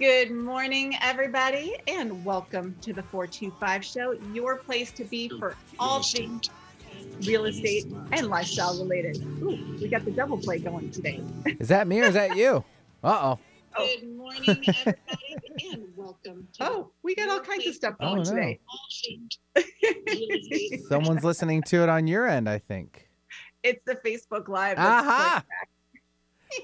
Good morning, everybody, and welcome to the 425 Show, your place to be for all things real estate and lifestyle related. Ooh, we got the double play going today. Is that me or is that you? Uh oh. Good morning, everybody, and welcome. oh, we got all kinds of stuff going oh, no. today. Someone's listening to it on your end, I think. It's the Facebook Live. Aha!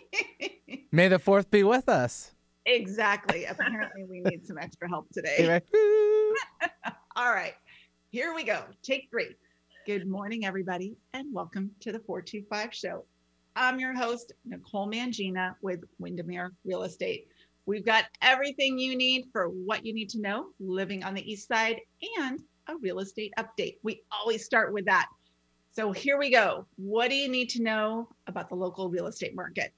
May the fourth be with us. Exactly. Apparently, we need some extra help today. All right, here we go. Take three. Good morning, everybody, and welcome to the 425 show. I'm your host, Nicole Mangina with Windermere Real Estate. We've got everything you need for what you need to know living on the East Side and a real estate update. We always start with that. So here we go. What do you need to know about the local real estate market?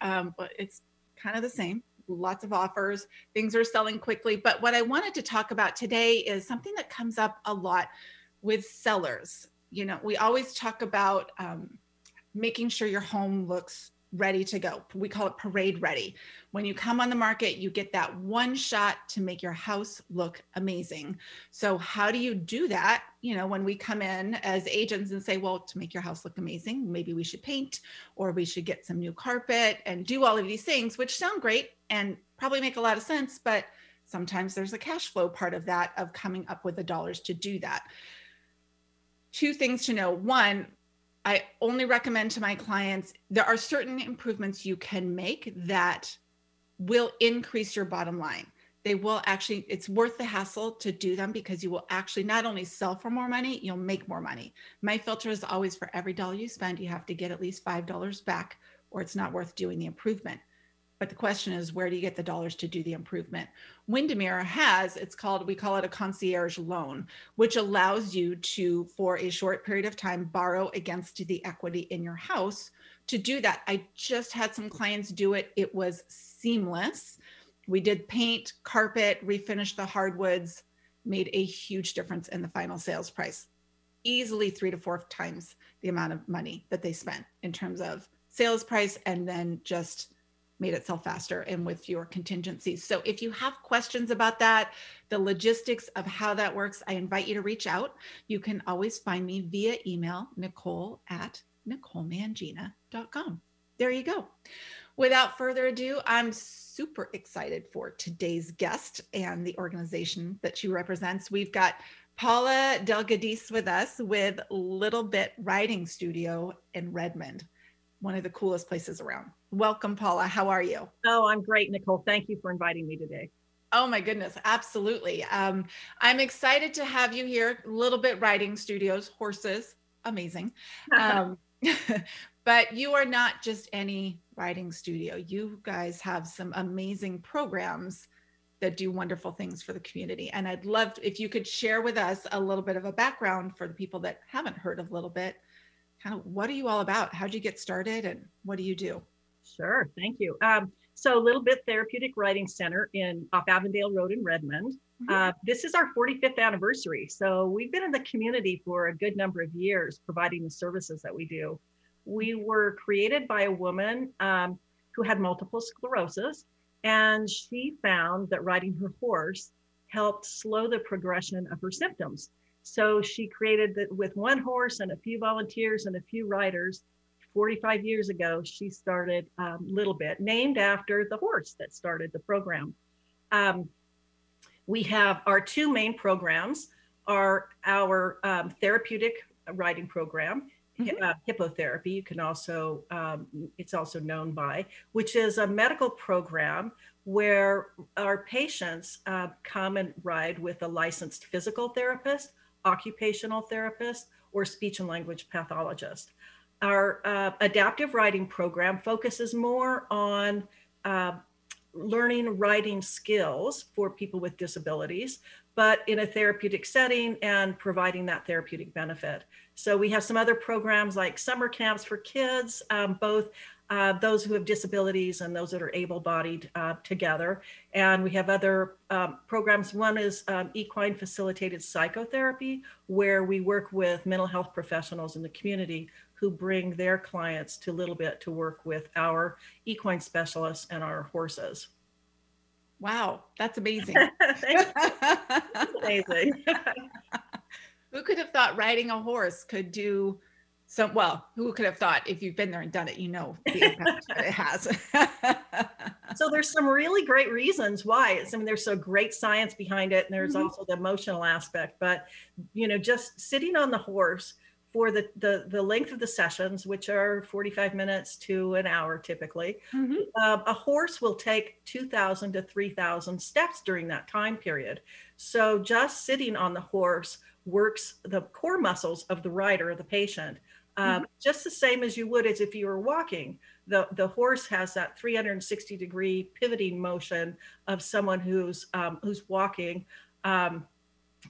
Um, but it's kind of the same. Lots of offers, things are selling quickly. But what I wanted to talk about today is something that comes up a lot with sellers. You know, we always talk about um, making sure your home looks ready to go. We call it parade ready. When you come on the market, you get that one shot to make your house look amazing. So, how do you do that? You know, when we come in as agents and say, well, to make your house look amazing, maybe we should paint or we should get some new carpet and do all of these things, which sound great and probably make a lot of sense. But sometimes there's a cash flow part of that, of coming up with the dollars to do that. Two things to know. One, I only recommend to my clients there are certain improvements you can make that will increase your bottom line. They will actually, it's worth the hassle to do them because you will actually not only sell for more money, you'll make more money. My filter is always for every dollar you spend, you have to get at least $5 back, or it's not worth doing the improvement. But the question is, where do you get the dollars to do the improvement? Windermere has, it's called, we call it a concierge loan, which allows you to, for a short period of time, borrow against the equity in your house. To do that, I just had some clients do it. It was seamless. We did paint, carpet, refinish the hardwoods, made a huge difference in the final sales price. Easily three to four times the amount of money that they spent in terms of sales price and then just made it sell faster and with fewer contingencies. So if you have questions about that, the logistics of how that works, I invite you to reach out. You can always find me via email, nicole at nicolemangina.com. There you go. Without further ado, I'm super excited for today's guest and the organization that she represents. We've got Paula Del Giudice with us with Little Bit Riding Studio in Redmond one of the coolest places around. Welcome, Paula. How are you? Oh, I'm great, Nicole. Thank you for inviting me today. Oh my goodness, absolutely. Um, I'm excited to have you here. Little Bit Riding Studios, horses, amazing. Um, but you are not just any riding studio. You guys have some amazing programs that do wonderful things for the community. And I'd love to, if you could share with us a little bit of a background for the people that haven't heard of Little Bit kind of what are you all about? How'd you get started and what do you do? Sure, thank you. Um, so Little Bit Therapeutic Riding Center in off Avondale Road in Redmond. Mm-hmm. Uh, this is our 45th anniversary. So we've been in the community for a good number of years providing the services that we do. We were created by a woman um, who had multiple sclerosis, and she found that riding her horse helped slow the progression of her symptoms. So she created that with one horse and a few volunteers and a few riders. 45 years ago, she started um, Little Bit, named after the horse that started the program. Um, we have our two main programs are our um, therapeutic riding program, mm-hmm. uh, hippotherapy. You can also, um, it's also known by, which is a medical program where our patients uh, come and ride with a licensed physical therapist occupational therapist, or speech and language pathologist. Our uh, adaptive riding program focuses more on uh, learning riding skills for people with disabilities, but in a therapeutic setting and providing that therapeutic benefit. So we have some other programs like summer camps for kids, um, both uh, those who have disabilities and those that are able-bodied uh, together. And we have other um, programs. One is um, equine facilitated psychotherapy, where we work with mental health professionals in the community who bring their clients to Little Bit to work with our equine specialists and our horses. Wow, that's amazing. that's amazing. who could have thought riding a horse could do some well who could have thought if you've been there and done it you know the impact that it has so there's some really great reasons why it's i mean there's so great science behind it and there's Mhm. also the emotional aspect but you know just sitting on the horse for the, the the length of the sessions which are 45 minutes to an hour typically Mhm. um, a horse will take 2000 to 3000 steps during that time period. So just sitting on the horse works the core muscles of the rider the patient. Um, just the same as you would as if you were walking. The the horse has that 360 degree pivoting motion of someone who's um, who's walking. Um,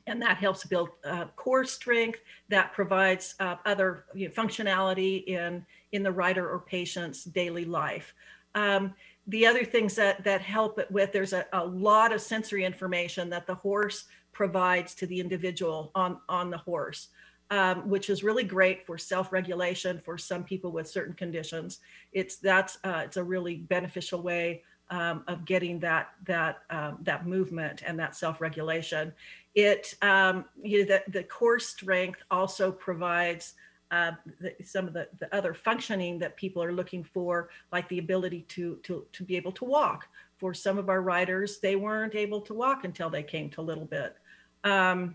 and that helps build uh, core strength that provides uh, other you know, functionality in in the rider or patient's daily life. Um, the other things that that help it with there's a, a lot of sensory information that the horse provides to the individual on on the horse um, which is really great for self-regulation for some people with certain conditions. It's that's uh, it's a really beneficial way um, of getting that that um, that movement and that self-regulation. It um, you know the, the core strength also provides uh, the, some of the, the other functioning that people are looking for like the ability to to to be able to walk. For some of our riders they weren't able to walk until they came to little bit. Um,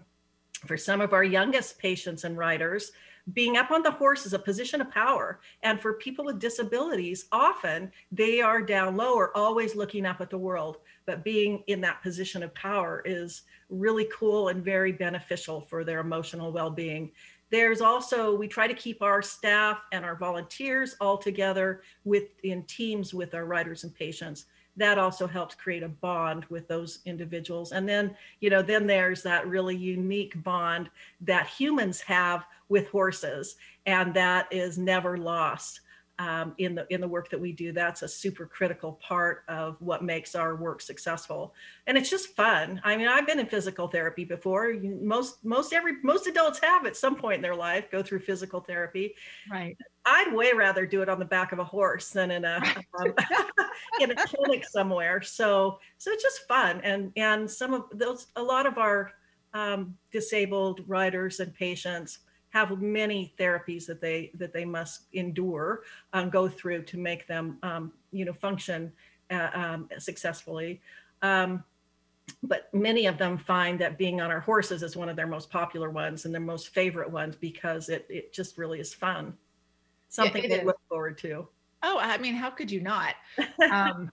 for some of our youngest patients and riders being up on the horse is a position of power. And for people with disabilities often they are down low or always looking up at the world. But being in that position of power is really cool and very beneficial for their emotional well-being. There's also we try to keep our staff and our volunteers all together with in teams with our riders and patients that also helps create a bond with those individuals. And then you know then there's that really unique bond that humans have with horses and that is never lost um, in the in the work that we do that's a super critical part of what makes our work successful. And it's just fun. I mean i've been in physical therapy before. You- most most every most adults have at some point in their life go through physical therapy. Right. I'd way rather do it on the back of a horse than in a um, in a clinic somewhere. So so it's just fun, and and some of those a lot of our um, disabled riders and patients have many therapies that they that they must endure um, go through to make them um, you know function uh, um, successfully. Um, but many of them find that being on our horses is one of their most popular ones and their most favorite ones because it, it just really is fun something it they is. look forward to. Oh, I mean, how could you not? Um,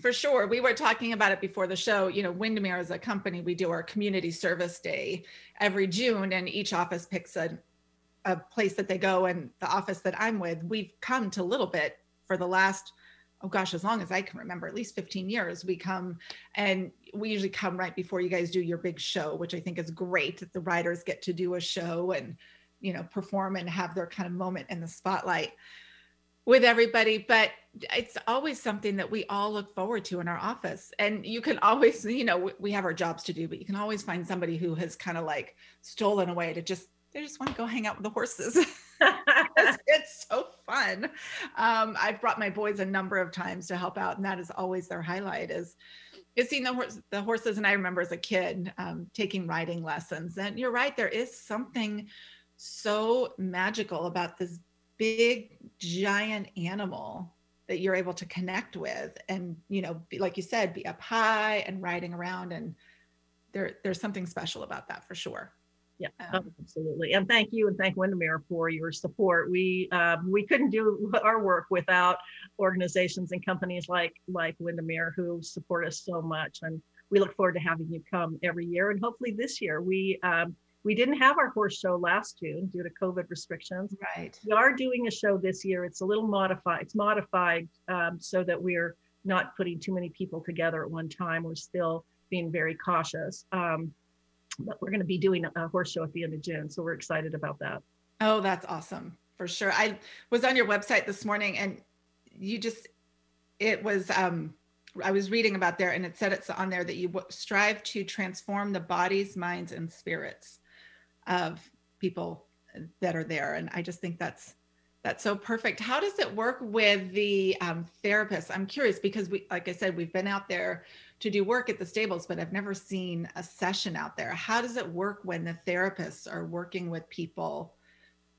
for sure. We were talking about it before the show. You know, Windermere as a company, we do our community service day every June, and each office picks a, a place that they go. And the office that I'm with, we've come to Little Bit for the last, oh gosh, as long as I can remember, at least 15 years. We come and we usually come right before you guys do your big show, which I think is great. that The riders get to do a show and, you know, perform and have their kind of moment in the spotlight with everybody but it's always something that we all look forward to in our office. And you can always you know we- have our jobs to do but you can always find somebody who has kind of like stolen away to just they just want to go hang out with the horses. It's, it's so fun. Um, i've brought my boys a number of times to help out and that is always their highlight is is seeing the, horse, the horses. And i remember as a kid um, taking riding lessons and you're right there is something so magical about this big giant animal that you're able to connect with and you know be, like you said be up high and riding around and there there's something special about that for sure Yeah, Um, absolutely. And thank you and thank Windermere for your support. We um, we couldn't do our work without organizations and companies like like Windermere who support us so much. And we look forward to having you come every year. And hopefully this year we um, we didn't have our horse show last June due to COVID restrictions. right We are doing a show this year. It's a little modified. It's modified um, so that we're not putting too many people together at one time. We're still being very cautious. Um, but we're going to be doing a horse show at the end of June, so we're excited about that. oh that's awesome for sure i was on your website this morning and you just it was um i was reading about there and it said it's on there that you w- strive to transform the bodies minds and spirits of people that are there and i just think that's That's so perfect. How does it work with the um, therapists? I'm curious because we, like I said, we've been out there to do work at the stables, but I've never seen a session out there. How does it work when the therapists are working with people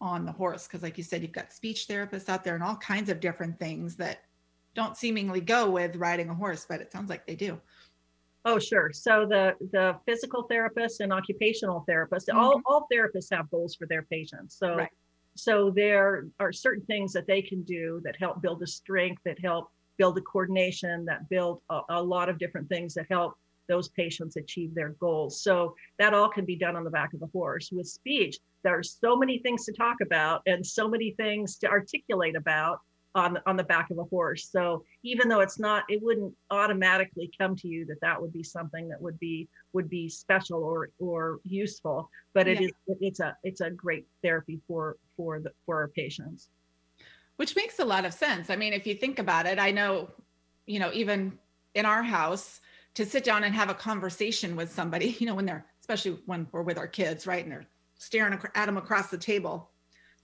on the horse? Because, like you said, you've got speech therapists out there and all kinds of different things that don't seemingly go with riding a horse, but it sounds like they do. Oh, sure. So the the physical therapists and occupational therapists, mm-hmm. all all therapists have goals for their patients. So right so there are certain things that they can do that help build the strength that help build the coordination that build a, a, lot of different things that help those patients achieve their goals so that all can be done on the back of the horse with speech there are so many things to talk about and so many things to articulate about on on the back of a horse. So even though it's not, it wouldn't automatically come to you that that would be something that would be would be special or or useful. But it yeah. is it's a it's a great therapy for for the for our patients. Which makes a lot of sense. I mean, if you think about it, I know, you know, even in our house, to sit down and have a conversation with somebody, you know, when they're especially when we're with our kids, right, and they're staring at them across the table,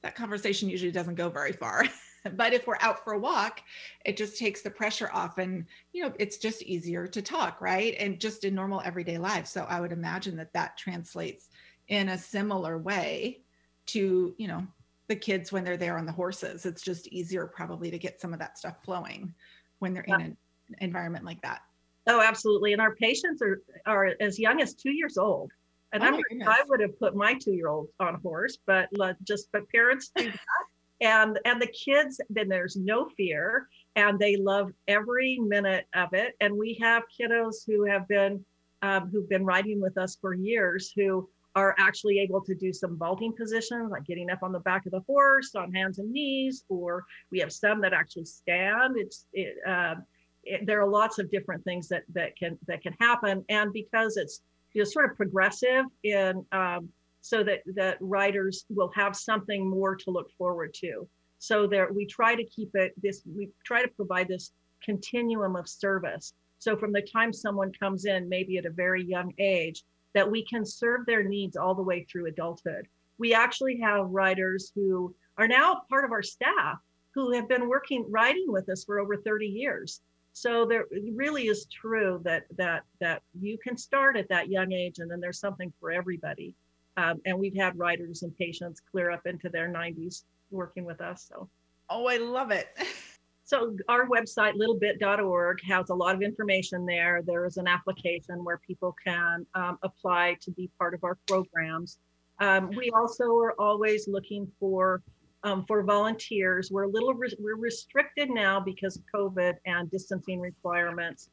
that conversation usually doesn't go very far. but if we're out for a walk it just takes the pressure off and you know it's just easier to talk right? And just in normal everyday life. So i would imagine that that translates in a similar way to you know the kids when they're there on the horses. It's just easier probably to get some of that stuff flowing when they're yeah. in an environment like that. Oh absolutely. And our patients are are as young as two years old. And oh I would have put my two year old on a horse, but just but parents do that and and the kids then there's no fear and they love every minute of it. And we have kiddos who have been um, who've been riding with us for years who are actually able to do some vaulting positions like getting up on the back of the horse on hands and knees or we have some that actually stand. It's it, uh, it, there are lots of different things that that can that can happen. And because it's you know sort of progressive in um, so that that riders will have something more to look forward to. So there we try to keep it this we try to provide this continuum of service. So from the time someone comes in maybe at a very young age that we can serve their needs all the way through adulthood. We actually have riders who are now part of our staff who have been working riding with us for over 30 years. So there really is true that that that you can start at that young age and then there's something for everybody um, and we've had riders and patients clear up into their 90s working with us. So, oh, I love it. so, our website, littlebit.org, has a lot of information there. There is an application where people can um, apply to be part of our programs. Um, we also are always looking for um, for volunteers. We're a little re- we're restricted now because of COVID and distancing requirements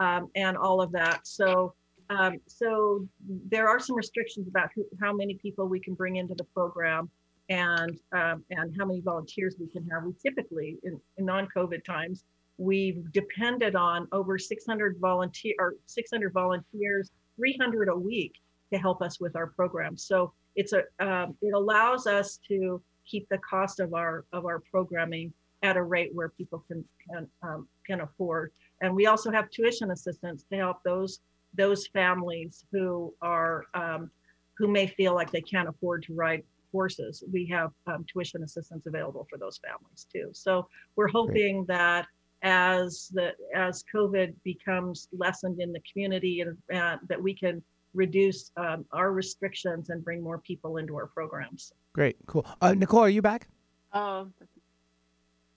um, and all of that. So um, so there are some restrictions about who, how many people we can bring into the program and um, and how many volunteers we can have. We typically in, in non-COVID times we've depended on over 600 volunteer or 600 volunteers, 300 a week to help us with our program. So it's a um, it allows us to keep the cost of our of our programming at a rate where people can can um, can afford. And we also have tuition assistance to help those those families who are um, who may feel like they can't afford to ride horses. We have um, tuition assistance available for those families too. So we're hoping that as the as COVID becomes lessened in the community and uh, that we can reduce um, our restrictions and bring more people into our programs. Great, cool. Uh, Nicole, are you back? Oh,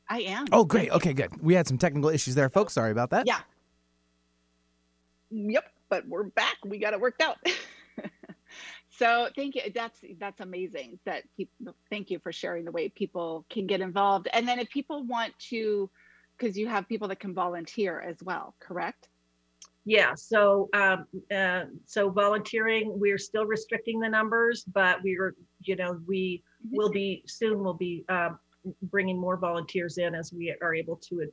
I am. Oh, great. Okay, good. We had some technical issues there, folks. Sorry about that. Yeah. Yep but we're back. We got it worked out. so thank you. That's that's amazing. That people, thank you for sharing the way people can get involved. And then if people want to, because you have people that can volunteer as well, correct? Yeah. So um, uh, so volunteering, we're still restricting the numbers, but we are, you know, we mm-hmm. will be soon. We'll be uh, bringing more volunteers in as we are able to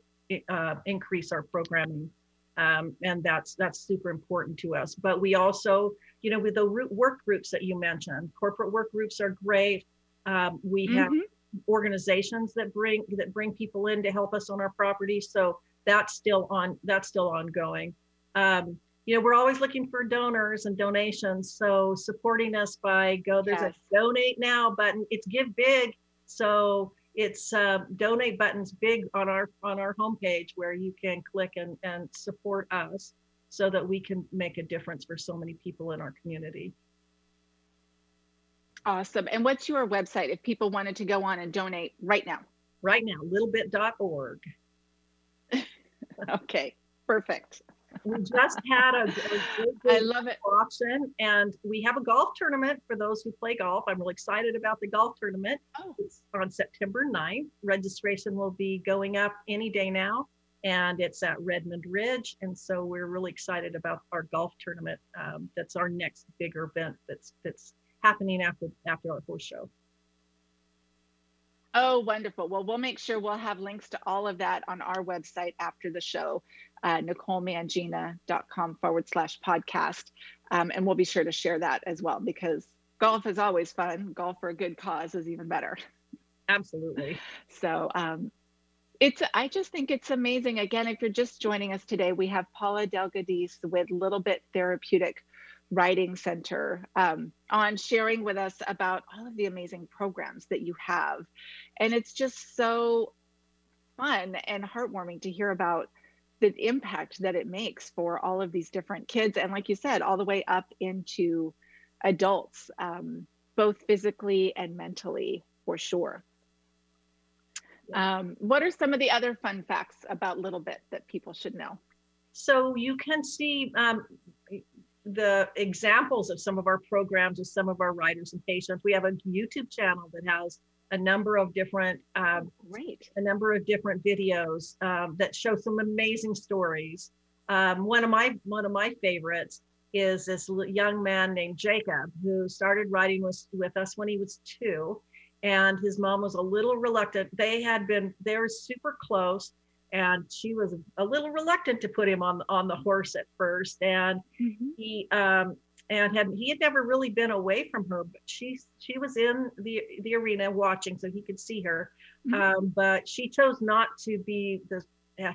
uh, increase our programming um, and that's that's super important to us. But we also you know with the work groups that you mentioned corporate work groups are great. Um, we mm-hmm. have organizations that bring that bring people in to help us on our property. So that's still on that's still ongoing. Um, you know we're always looking for donors and donations. So supporting us by go there's yes. a donate now button. It's give big. So it's uh, donate buttons big on our on our homepage where you can click and, and support us so that we can make a difference for so many people in our community. Awesome. And what's your website if people wanted to go on and donate right now? Right now, littlebit.org. okay, perfect. We just had a, a I love it auction, and we have a golf tournament for those who play golf. I'm really excited about the golf tournament. Oh. It's on September 9th. Registration will be going up any day now, and it's at Redmond Ridge. And so we're really excited about our golf tournament. Um, that's our next bigger event that's that's happening after after our horse show. Oh, wonderful. Well, we'll make sure we'll have links to all of that on our website after the show, uh, NicoleMangina.com forward slash podcast. Um, and we'll be sure to share that as well because golf is always fun. Golf for a good cause is even better. Absolutely. So um, it's, I just think it's amazing. Again, if you're just joining us today, we have Paula Del Giudice with Little Bit Therapeutic Riding Center um, on sharing with us about all of the amazing programs that you have. And it's just so fun and heartwarming to hear about the impact that it makes for all of these different kids. And like you said, all the way up into adults, um, both physically and mentally, for sure. Um, what are some of the other fun facts about Little Bit that people should know? So you can see um, the examples of some of our programs with some of our riders and patients. We have a YouTube channel that has a number of different um, great a number of different videos um, that show some amazing stories. Um, one of my one of my favorites is this young man named Jacob who started riding with with us when he was two, and his mom was a little reluctant. They had been they were super close and she was a little reluctant to put him on on the horse at first and mm-hmm. he um and had he had never really been away from her but she she was in the the arena watching so he could see her mm-hmm. um, but she chose not to be the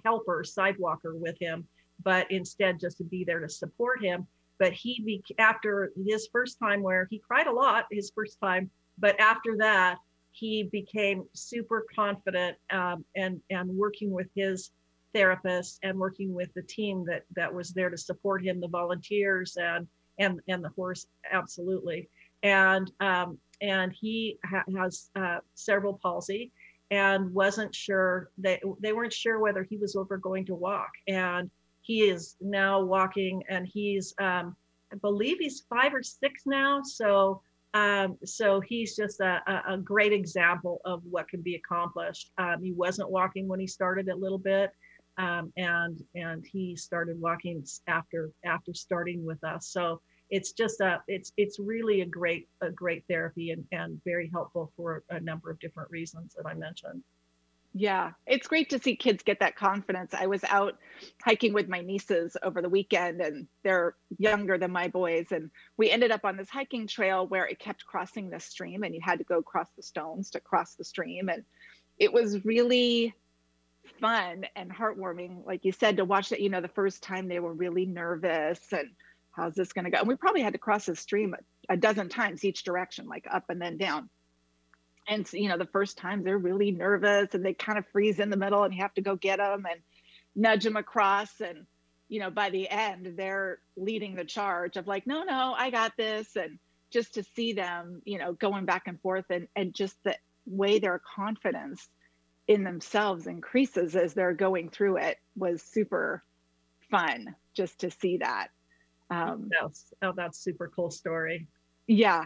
helper sidewalker with him but instead just to be there to support him but he be after his first time where he cried a lot his first time but after that he became super confident um, and and working with his therapist and working with the team that that was there to support him, the volunteers and and and the horse absolutely, and um, and he ha- has uh, cerebral palsy and wasn't sure they they weren't sure whether he was ever going to walk and he is now walking and he's um, I believe he's five or six now so um, so he's just a, a, great example of what can be accomplished. Um, he wasn't walking when he started a little bit, um, and and he started walking after after starting with us. So it's just a it's it's really a great a great therapy and and very helpful for a number of different reasons that I mentioned. Yeah, it's great to see kids get that confidence. I was out hiking with my nieces over the weekend, and they're younger than my boys. And we ended up on this hiking trail where it kept crossing the stream, and you had to go across the stones to cross the stream. And it was really fun and heartwarming, like you said, to watch that. You know, the first time they were really nervous and how's this going to go? And we probably had to cross the stream a dozen times each direction, like up and then down. And you know the first time they're really nervous and they kind of freeze in the middle and you have to go get them and nudge them across. And you know by the end they're leading the charge of like no no i got this. And just to see them you know going back and forth and and just the way their confidence in themselves increases as they're going through it was super fun just to see that um, that's, oh that's super cool story. Yeah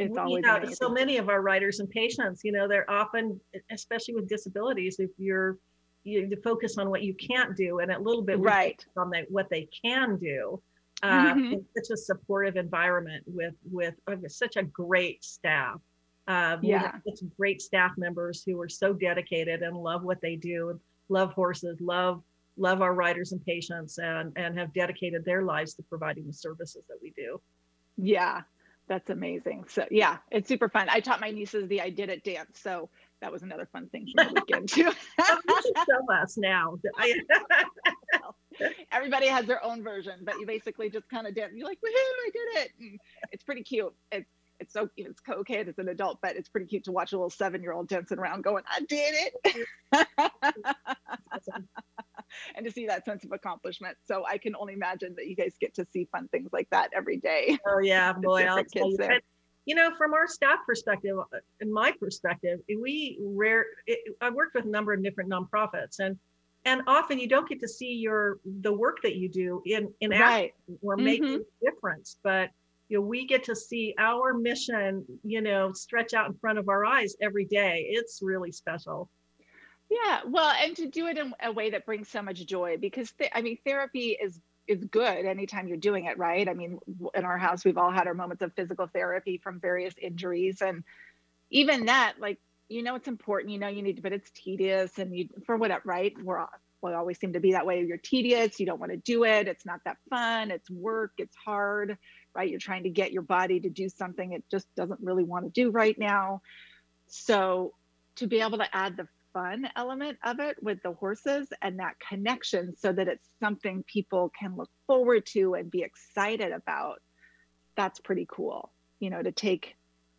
it's we always so many of our riders and patients you know they're often especially with disabilities if you're you focus on what you can't do and a little bit right. on the, what they can do uh, mm-hmm. such a supportive environment with with uh, such a great staff. Uh, yeah. It's great staff members who are so dedicated and love what they do love horses love love our riders and patients and and have dedicated their lives to providing the services that we do yeah that's amazing. So yeah, it's super fun. I taught my nieces the I did it dance. So that was another fun thing for the weekend too. show us now. Everybody has their own version, but you basically just kind of dance. You're like, woohoo, I did it. And it's pretty cute. It's it's so it's okay as an adult, but it's pretty cute to watch a little seven year old dancing around going, I did it. and to see that sense of accomplishment. So I can only imagine that you guys get to see fun things like that every day. Oh yeah, boy, I'll tell you. There. You know, from our staff perspective, in my perspective, we rare. It, I've worked with a number of different nonprofits, and and often you don't get to see your the work that you do in in right. or mm-hmm. making a difference, but you know we get to see our mission you know stretch out in front of our eyes every day it's really special yeah, well, and to do it in a way that brings so much joy because th- I mean, therapy is is good anytime you're doing it right. I mean, in our house, we've all had our moments of physical therapy from various injuries, and even that, like, you know, it's important. You know, you need to, but it's tedious, and you for whatever, right? We're all, we always seem to be that way. You're tedious. You don't want to do it. It's not that fun. It's work. It's hard, right? You're trying to get your body to do something it just doesn't really want to do right now. So to be able to add the fun element of it with the horses and that connection so that it's something people can look forward to and be excited about that's pretty cool. You know to take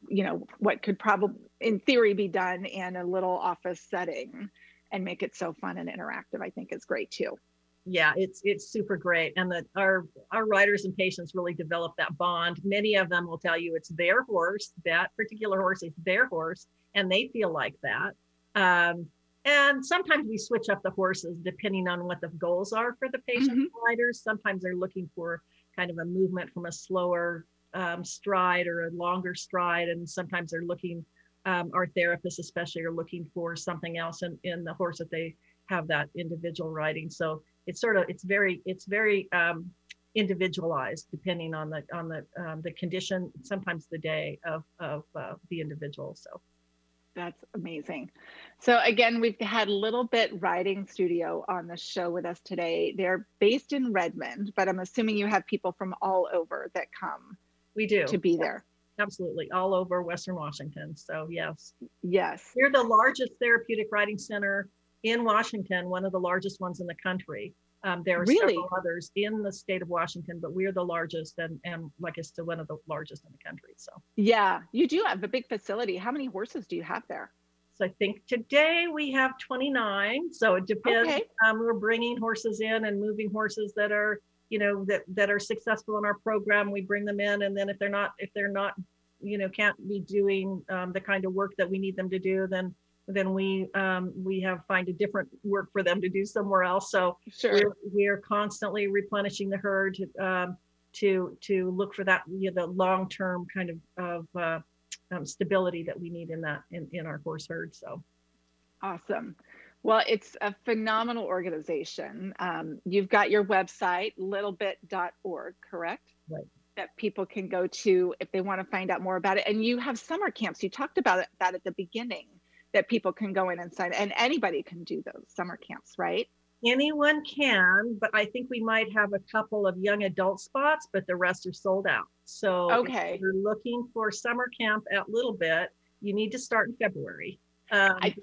you know what could probably in theory be done in a little office setting and make it so fun and interactive i think is great too. Yeah it's it's super great. And that our our riders and patients really develop that bond. Many of them will tell you it's their horse that particular horse is their horse and they feel like that um, and sometimes we switch up the horses depending on what the goals are for the patient mm-hmm. riders. Sometimes they're looking for kind of a movement from a slower um, stride or a longer stride. And sometimes they're looking, um, our therapists especially are looking for something else in, in the horse that they have that individual riding. So it's sort of, it's very, it's very um, individualized depending on the, on the, um, the condition, sometimes the day of, of uh, the individual. So. That's amazing. So again, we've had a Little Bit Riding Studio on the show with us today. They're based in Redmond, but I'm assuming you have people from all over that come. We do to be there. Absolutely, all over Western Washington. So yes, yes, we're the largest therapeutic riding center in Washington, one of the largest ones in the country. Um, there are really? several others in the state of Washington, but we're the largest and, and like I said, one of the largest in the country. So yeah, you do have a big facility. How many horses do you have there? So I think today we have 29. So it depends. Okay. Um, we're bringing horses in and moving horses that are, you know, that that are successful in our program. We bring them in, and then if they're not, if they're not, you know, can't be doing um, the kind of work that we need them to do, then then we um, we have find a different work for them to do somewhere else. So sure. we're, we're constantly replenishing the herd to um, to, to look for that you know, the long term kind of of uh, um, stability that we need in that in, in our horse herd. So awesome. Well, it's a phenomenal organization. Um, you've got your website, littlebit.org, correct? Right. That people can go to if they want to find out more about it. And you have summer camps. You talked about that at the beginning that people can go in and sign and anybody can do those summer camps right? Anyone can but i think we might have a couple of young adult spots but the rest are sold out. So okay. if you're looking for summer camp at little bit you need to start in february. Um, I,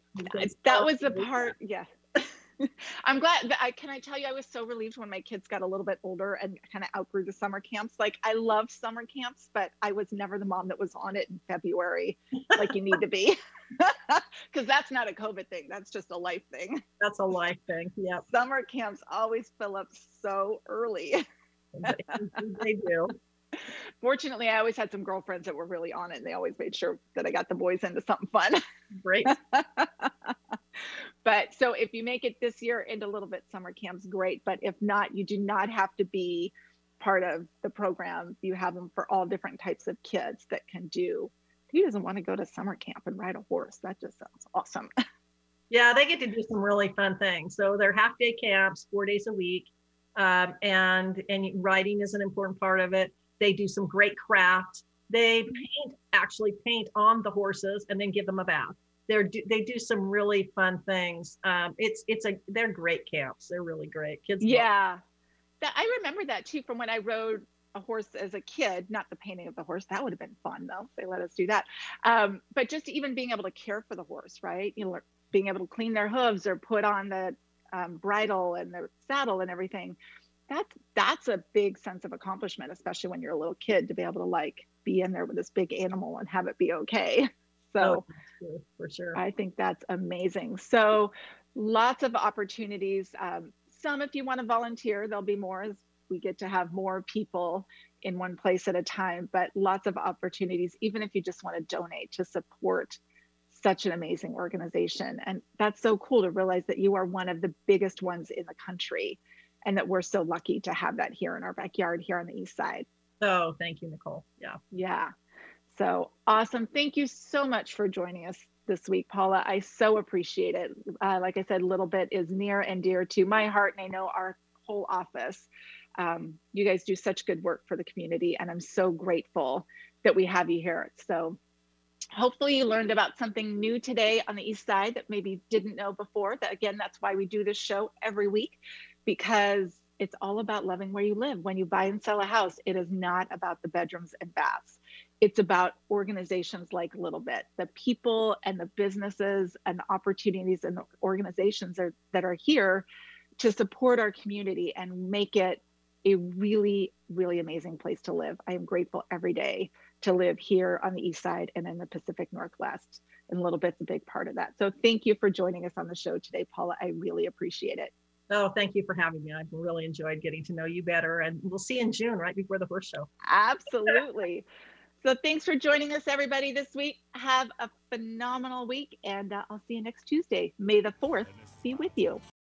that was the part yes I'm glad that I can I tell you I was so relieved when my kids got a little bit older and kind of outgrew the summer camps. Like I love summer camps, but I was never the mom that was on it in February like you need to be. Cuz that's not a COVID thing. That's just a life thing. That's a life thing. Yeah. Summer camps always fill up so early. they do. Fortunately, I always had some girlfriends that were really on it and they always made sure that I got the boys into something fun. Great. But so if you make it this year into a Little Bit summer camps, great. But if not, you do not have to be part of the program. You have them for all different types of kids that can do. Who doesn't want to go to summer camp and ride a horse? That just sounds awesome. yeah, they get to do some really fun things. So they're half day camps, four days a week. Um, and and riding is an important part of it. They do some great craft. They paint, actually paint on the horses and then give them a bath they're they do some really fun things. Um, it's it's a they're great camps. They're really great. Kids. Yeah, that I remember that too from when I rode a horse as a kid. Not the painting of the horse. That would have been fun though. They let us do that. Um, but just even being able to care for the horse, right? You know, being able to clean their hooves or put on the um, bridle and the saddle and everything. that's that's a big sense of accomplishment, especially when you're a little kid to be able to like be in there with this big animal and have it be okay. So oh, for sure. I think that's amazing. So lots of opportunities. Um, some if you want to volunteer, there'll be more as we get to have more people in one place at a time, but lots of opportunities, even if you just want to donate to support such an amazing organization. And that's so cool to realize that you are one of the biggest ones in the country and that we're so lucky to have that here in our backyard here on the east side. Oh, thank you, Nicole. Yeah. Yeah. So awesome. Thank you so much for joining us this week, Paula. I so appreciate it. Uh, like I said, a little bit is near and dear to my heart, and I know our whole office. Um, you guys do such good work for the community, and I'm so grateful that we have you here. So hopefully you learned about something new today on the east side that maybe didn't know before that again that's why we do this show every week because it's all about loving where you live when you buy and sell a house it is not about the bedrooms and baths it's about organizations like little bit the people and the businesses and the opportunities and the organizations are, that are here to support our community and make it a really really amazing place to live i am grateful every day to live here on the east side and in the Pacific Northwest. And Little Bit's a big part of that. So thank you for joining us on the show today, Paula. I really appreciate it. Oh, thank you for having me. I've really enjoyed getting to know you better. And we'll see you in June, right before the horse show. Absolutely. so thanks for joining us, everybody, this week. Have a phenomenal week, and uh, I'll see you next Tuesday. May the 4th be with you.